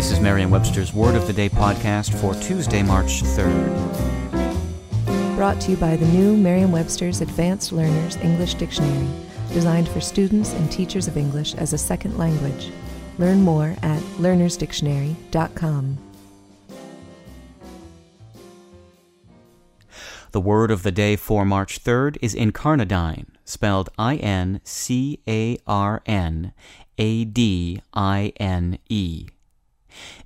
This is Merriam-Webster's Word of the Day podcast for Tuesday, March 3rd. Brought to you by the new Merriam-Webster's Advanced Learners English Dictionary, designed for students and teachers of English as a second language. Learn more at learnersdictionary.com. The word of the day for March 3rd is incarnadine, spelled I N C A R N A D I N E.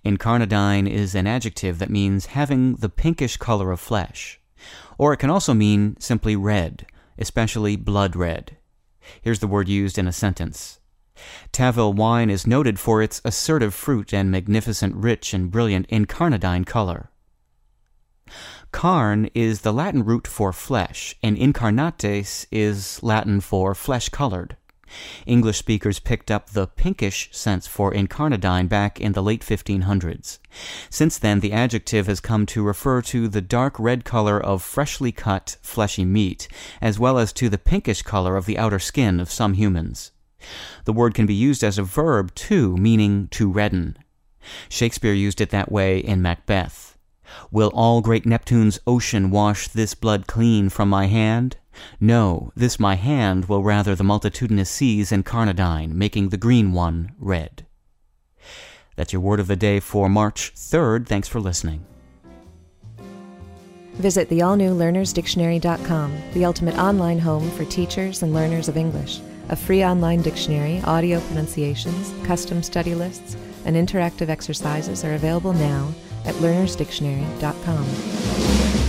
Incarnadine is an adjective that means having the pinkish color of flesh. Or it can also mean simply red, especially blood red. Here's the word used in a sentence. Tavel wine is noted for its assertive fruit and magnificent, rich, and brilliant incarnadine color. Carn is the Latin root for flesh, and incarnates is Latin for flesh colored. English speakers picked up the pinkish sense for incarnadine back in the late 1500s. Since then, the adjective has come to refer to the dark red color of freshly cut, fleshy meat, as well as to the pinkish color of the outer skin of some humans. The word can be used as a verb, too, meaning to redden. Shakespeare used it that way in Macbeth. Will all great Neptune's ocean wash this blood clean from my hand? No, this my hand will rather the multitudinous seas incarnadine, making the green one red. That's your word of the day for March 3rd. Thanks for listening. Visit the all new learnersdictionary.com, the ultimate online home for teachers and learners of English. A free online dictionary, audio pronunciations, custom study lists, and interactive exercises are available now at learnersdictionary.com.